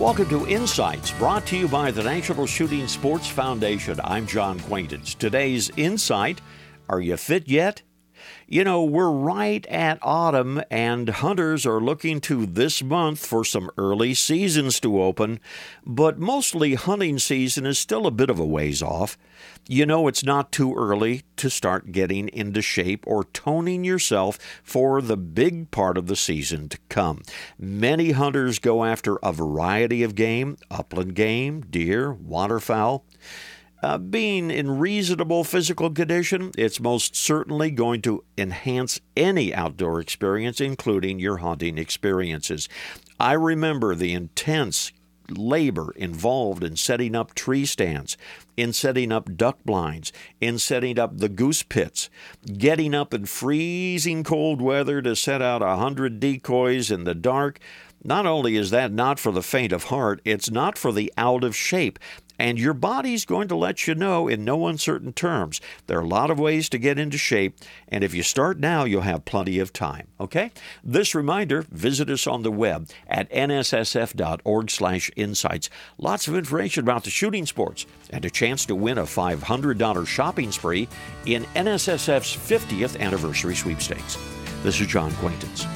Welcome to Insights, brought to you by the National Shooting Sports Foundation. I'm John Quaintance. Today's Insight Are you fit yet? You know, we're right at autumn, and hunters are looking to this month for some early seasons to open, but mostly hunting season is still a bit of a ways off. You know, it's not too early to start getting into shape or toning yourself for the big part of the season to come. Many hunters go after a variety of game upland game, deer, waterfowl. Uh, being in reasonable physical condition, it's most certainly going to enhance any outdoor experience, including your hunting experiences. I remember the intense labor involved in setting up tree stands, in setting up duck blinds, in setting up the goose pits, getting up in freezing cold weather to set out a hundred decoys in the dark. Not only is that not for the faint of heart, it's not for the out of shape and your body's going to let you know in no uncertain terms. There are a lot of ways to get into shape, and if you start now, you'll have plenty of time. Okay? This reminder, visit us on the web at nssf.org/insights. Lots of information about the shooting sports and a chance to win a $500 shopping spree in NSSF's 50th anniversary sweepstakes. This is John Quaintance.